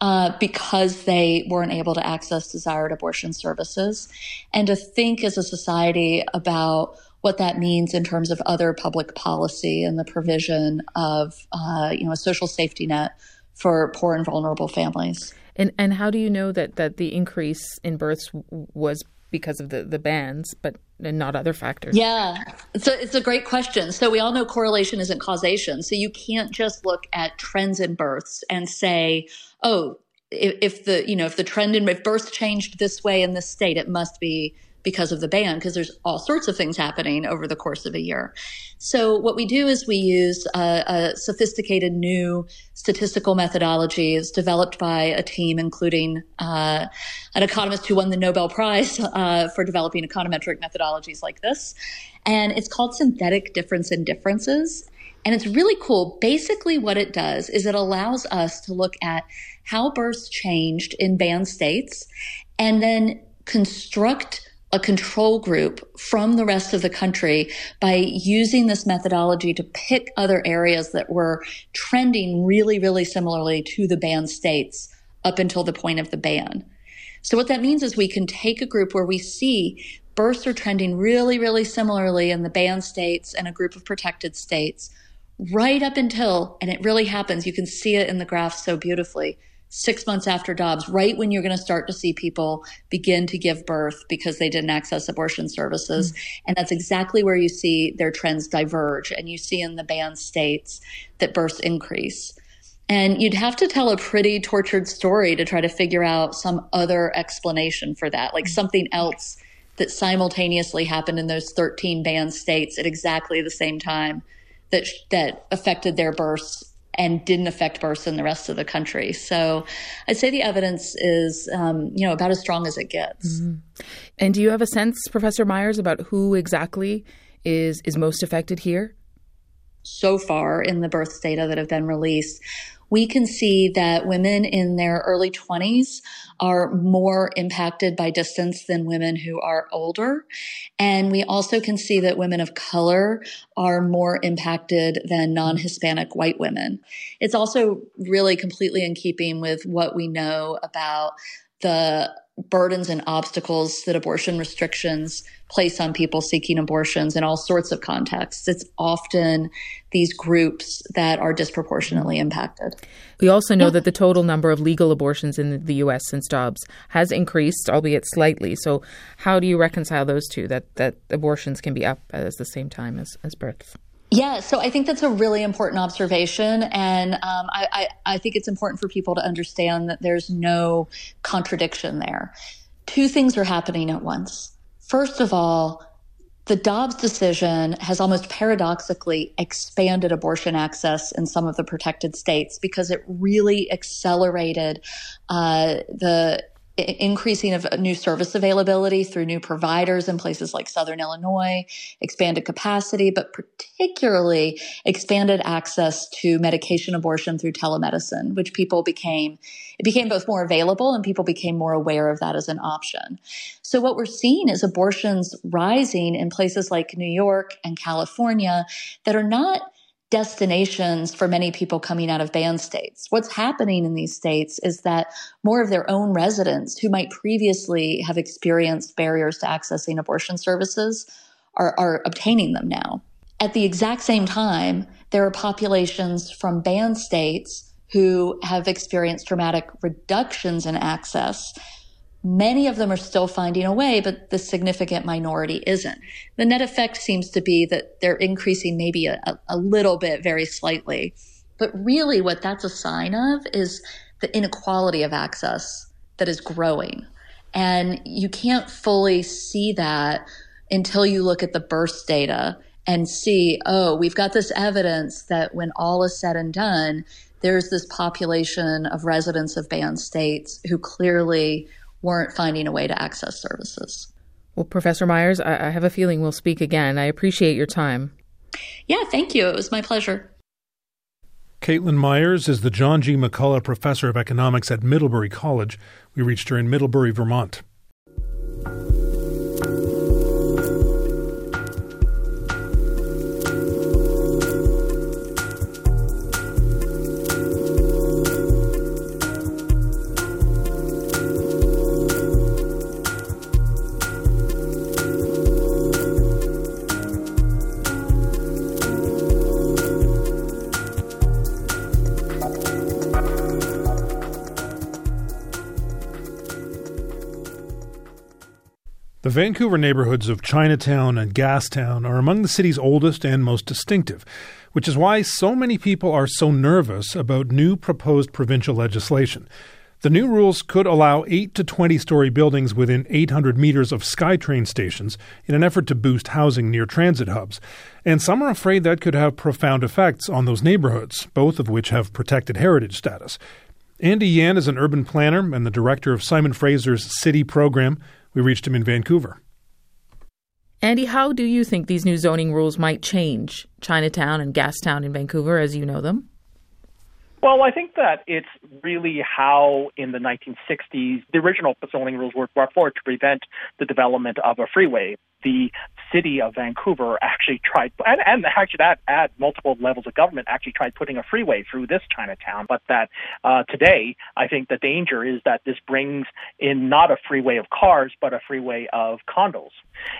Uh, because they weren't able to access desired abortion services, and to think as a society about what that means in terms of other public policy and the provision of, uh, you know, a social safety net for poor and vulnerable families. And and how do you know that that the increase in births was because of the, the bans, but not other factors? Yeah, so it's a great question. So we all know correlation isn't causation. So you can't just look at trends in births and say, oh, if, if the you know if the trend in if births changed this way in this state, it must be because of the ban, because there's all sorts of things happening over the course of a year. So what we do is we use a, a sophisticated new statistical methodologies developed by a team, including uh, an economist who won the Nobel Prize <laughs> uh, for developing econometric methodologies like this. And it's called synthetic difference in differences. And it's really cool. Basically, what it does is it allows us to look at how births changed in banned states and then construct a control group from the rest of the country by using this methodology to pick other areas that were trending really, really similarly to the banned states up until the point of the ban. So what that means is we can take a group where we see births are trending really, really similarly in the banned states and a group of protected states, right up until, and it really happens, you can see it in the graph so beautifully, six months after Dobbs, right when you're going to start to see people begin to give birth because they didn't access abortion services. Mm-hmm. And that's exactly where you see their trends diverge. And you see in the banned states that births increase. And you'd have to tell a pretty tortured story to try to figure out some other explanation for that, like something else that simultaneously happened in those 13 banned states at exactly the same time that that affected their births and didn't affect births in the rest of the country. So I'd say the evidence is, um, you know, about as strong as it gets. Mm-hmm. And do you have a sense, Professor Myers, about who exactly is is most affected here? So far in the birth data that have been released, we can see that women in their early 20s are more impacted by distance than women who are older. And we also can see that women of color are more impacted than non Hispanic white women. It's also really completely in keeping with what we know about the burdens and obstacles that abortion restrictions place on people seeking abortions in all sorts of contexts. It's often these groups that are disproportionately impacted. We also know yeah. that the total number of legal abortions in the U.S. since Dobbs has increased, albeit slightly. So, how do you reconcile those two? That that abortions can be up at the same time as, as births. Yeah, so I think that's a really important observation. And um, I, I, I think it's important for people to understand that there's no contradiction there. Two things are happening at once. First of all, the Dobbs decision has almost paradoxically expanded abortion access in some of the protected states because it really accelerated uh, the increasing of uh, new service availability through new providers in places like Southern Illinois, expanded capacity, but particularly expanded access to medication abortion through telemedicine, which people became, it became both more available and people became more aware of that as an option. So what we're seeing is abortions rising in places like New York and California that are not destinations for many people coming out of banned states. What's happening in these states is that more of their own residents who might previously have experienced barriers to accessing abortion services are, are obtaining them now. At the exact same time, there are populations from banned states who have experienced dramatic reductions in access Many of them are still finding a way, but the significant minority isn't. The net effect seems to be that they're increasing maybe a, a, little bit, very slightly. But really, what that's a sign of is the inequality of access that is growing. And you can't fully see that until you look at the birth data and see, oh, we've got this evidence that when all is said and done, there's this population of residents of banned states who clearly weren't finding a way to access services. Well, Professor Myers, I, I have a feeling we'll speak again. I appreciate your time. Yeah, thank you. It was my pleasure. Caitlin Myers is the John G. McCullough Professor of Economics at Middlebury College. We reached her in Middlebury, Vermont. The Vancouver neighborhoods of Chinatown and Gastown are among the city's oldest and most distinctive, which is why so many people are so nervous about new proposed provincial legislation. The new rules could allow 8 to 20 story buildings within 800 meters of SkyTrain stations in an effort to boost housing near transit hubs. And some are afraid that could have profound effects on those neighborhoods, both of which have protected heritage status. Andy Yan is an urban planner and the director of Simon Fraser's City program. We reached him in Vancouver. Andy, how do you think these new zoning rules might change Chinatown and Gastown in Vancouver as you know them? Well, I think that it's really how in the 1960s the original zoning rules were brought forward to prevent the development of a freeway. the city of Vancouver actually tried, and, and actually that at multiple levels of government actually tried putting a freeway through this Chinatown. But that uh, today, I think the danger is that this brings in not a freeway of cars, but a freeway of condos.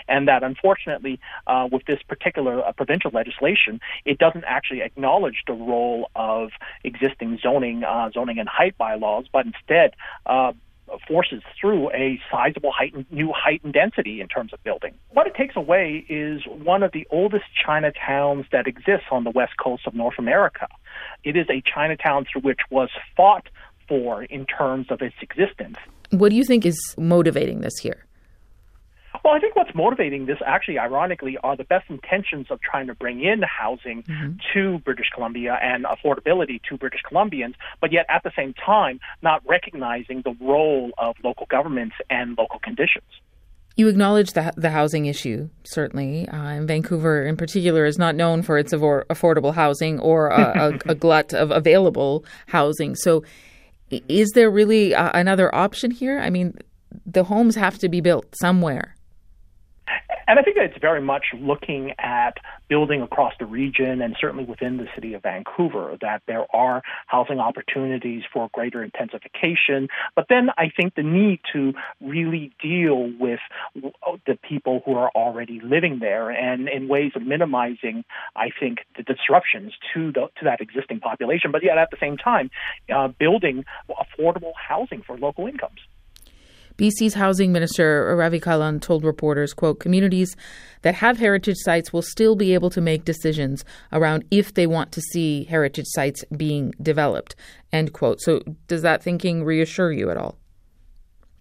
And that unfortunately, uh, with this particular uh, provincial legislation, it doesn't actually acknowledge the role of existing zoning, uh, zoning and height bylaws, but instead uh, Uh, forces through a sizable new height and density in terms of building. What it takes away is one of the oldest Chinatowns that exists on the west coast of North America. It is a Chinatown through which was fought for in terms of its existence. What do you think is motivating this here? Well, I think what's motivating this, actually, ironically, are the best intentions of trying to bring in housing mm-hmm. to British Columbia and affordability to British Columbians, but yet at the same time, not recognizing the role of local governments and local conditions. You acknowledge the, the housing issue, certainly. Uh, and Vancouver, in particular, is not known for its avor- affordable housing or a, a, <laughs> a, glut of available housing. So, is there really uh, another option here? I mean, the homes have to be built somewhere. And I think that it's very much looking at building across the region and certainly within the city of Vancouver that there are housing opportunities for greater intensification. But then I think the need to really deal with the people who are already living there and in ways of minimizing, I think, the disruptions to the to that existing population. But yet at the same time, uh, building affordable housing for local incomes. BC's housing minister Ravi Kahlon told reporters, quote, communities that have heritage sites will still be able to make decisions around if they want to see heritage sites being developed, end quote. So does that thinking reassure you at all?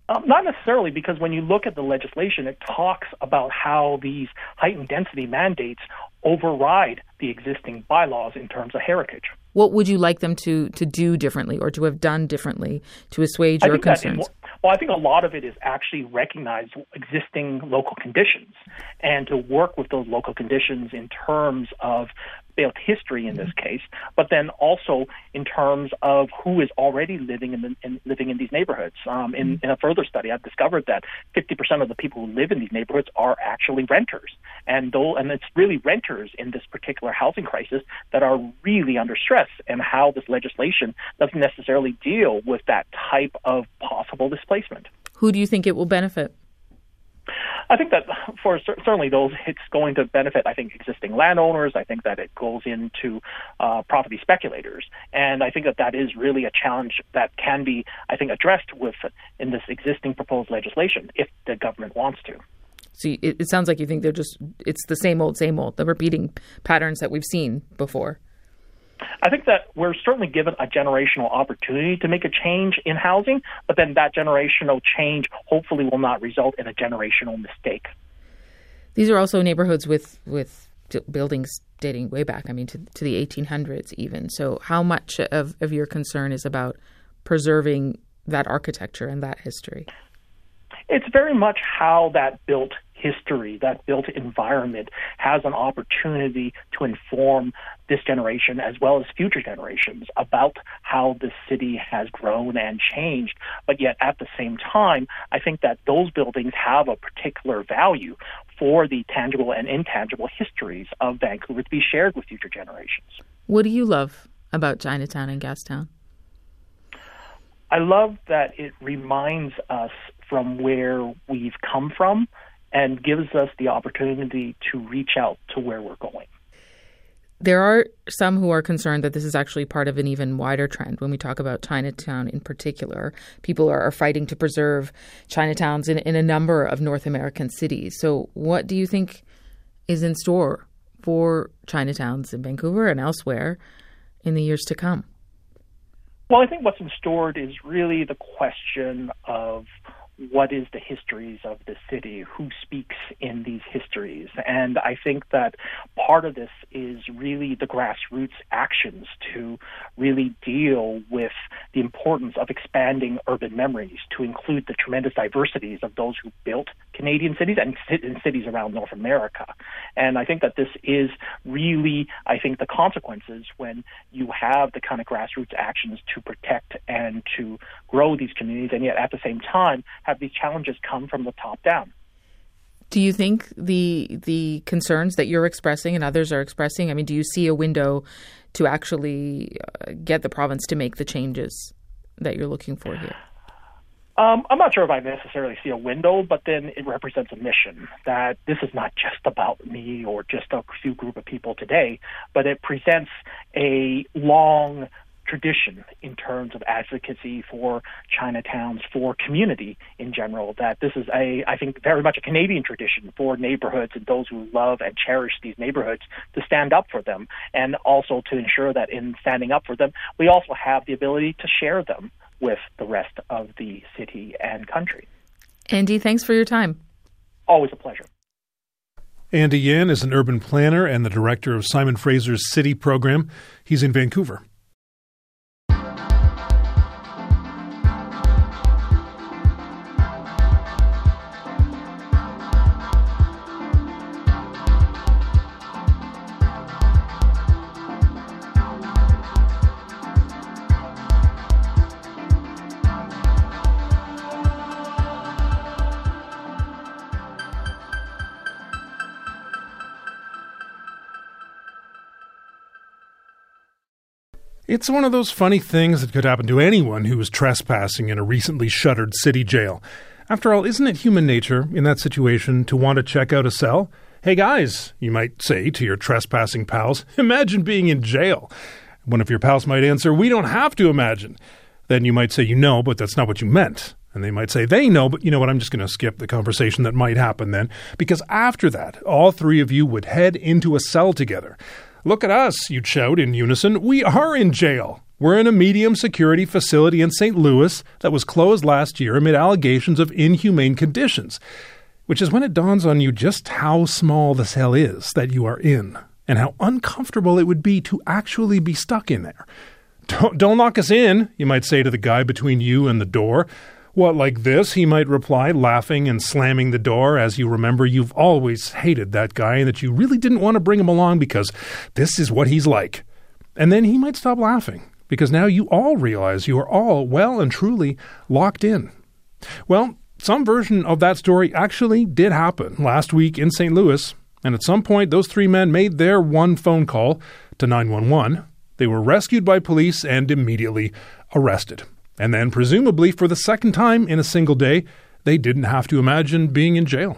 Um, not necessarily, because when you look at the legislation, it talks about how these heightened density mandates override the existing bylaws in terms of heritage. What would you like them to, to do differently or to have done differently to assuage your concerns? Well, I think a lot of it is actually recognize existing local conditions and to work with those local conditions in terms of built history in this case, but then also in terms of who is already living in, the, in living in these neighborhoods. Um, in, in a further study, I've discovered that 50% of the people who live in these neighborhoods are actually renters, and though, and it's really renters in this particular housing crisis that are really under stress, and how this legislation doesn't necessarily deal with that type of possible displacement. Who do you think it will benefit? I think that for certainly those, it's going to benefit. I think existing landowners. I think that it goes into uh, property speculators, and I think that that is really a challenge that can be, I think, addressed with in this existing proposed legislation if the government wants to. So it, it sounds like you think they're just it's the same old, same old, the repeating patterns that we've seen before. I think that we're certainly given a generational opportunity to make a change in housing, but then that generational change hopefully will not result in a generational mistake. These are also neighborhoods with with buildings dating way back. I mean, to, to the 1800s even. So, how much of, of your concern is about preserving that architecture and that history? It's very much how that built history, that built environment has an opportunity to inform this generation as well as future generations about how the city has grown and changed. But yet at the same time, I think that those buildings have a particular value for the tangible and intangible histories of Vancouver to be shared with future generations. What do you love about Chinatown and Gastown? I love that it reminds us from where we've come from and gives us the opportunity to reach out to where we're going. There are some who are concerned that this is actually part of an even wider trend when we talk about Chinatown in particular. People are, are fighting to preserve Chinatowns in, in a number of North American cities. So, what do you think is in store for Chinatowns in Vancouver and elsewhere in the years to come? Well, I think what's in store is really the question of what is the histories of the city, who speaks in these histories. And I think that part of this is really the grassroots actions to really deal with the importance of expanding urban memories to include the tremendous diversities of those who built Canadian cities and in cities around North America. And I think that this is really, I think, the consequences when you have the kind of grassroots actions to protect and to grow these communities, and yet at the same time have these challenges come from the top down. Do you think the the concerns that you're expressing and others are expressing? I mean, do you see a window to actually uh, get the province to make the changes that you're looking for here? Um, I'm not sure if I necessarily see a window, but then it represents a mission that this is not just about me or just a few group of people today, but it presents a long tradition in terms of advocacy for Chinatowns, for community in general. That this is a, I think, very much a Canadian tradition for neighborhoods and those who love and cherish these neighborhoods to stand up for them, and also to ensure that in standing up for them, we also have the ability to share them with the rest of the city and country. Andy, thanks for your time. Always a pleasure. Andy Yan is an urban planner and the director of Simon Fraser's City program. He's in Vancouver. It's one of those funny things that could happen to anyone who was trespassing in a recently shuttered city jail. After all, isn't it human nature in that situation to want to check out a cell? Hey guys, you might say to your trespassing pals, <laughs> imagine being in jail. One of your pals might answer, We don't have to imagine. Then you might say, You know, but that's not what you meant. And they might say, They know, but you know what? I'm just going to skip the conversation that might happen then. Because after that, all three of you would head into a cell together. Look at us, you'd shout in unison. We are in jail. We're in a medium security facility in St. Louis that was closed last year amid allegations of inhumane conditions. Which is when it dawns on you just how small the cell is that you are in, and how uncomfortable it would be to actually be stuck in there. Don't, don't lock us in, you might say to the guy between you and the door. What, like this? He might reply, laughing and slamming the door as you remember you've always hated that guy and that you really didn't want to bring him along because this is what he's like. And then he might stop laughing because now you all realize you are all well and truly locked in. Well, some version of that story actually did happen last week in St. Louis, and at some point those three men made their one phone call to 911. They were rescued by police and immediately arrested. And then, presumably for the second time in a single day, they didn't have to imagine being in jail.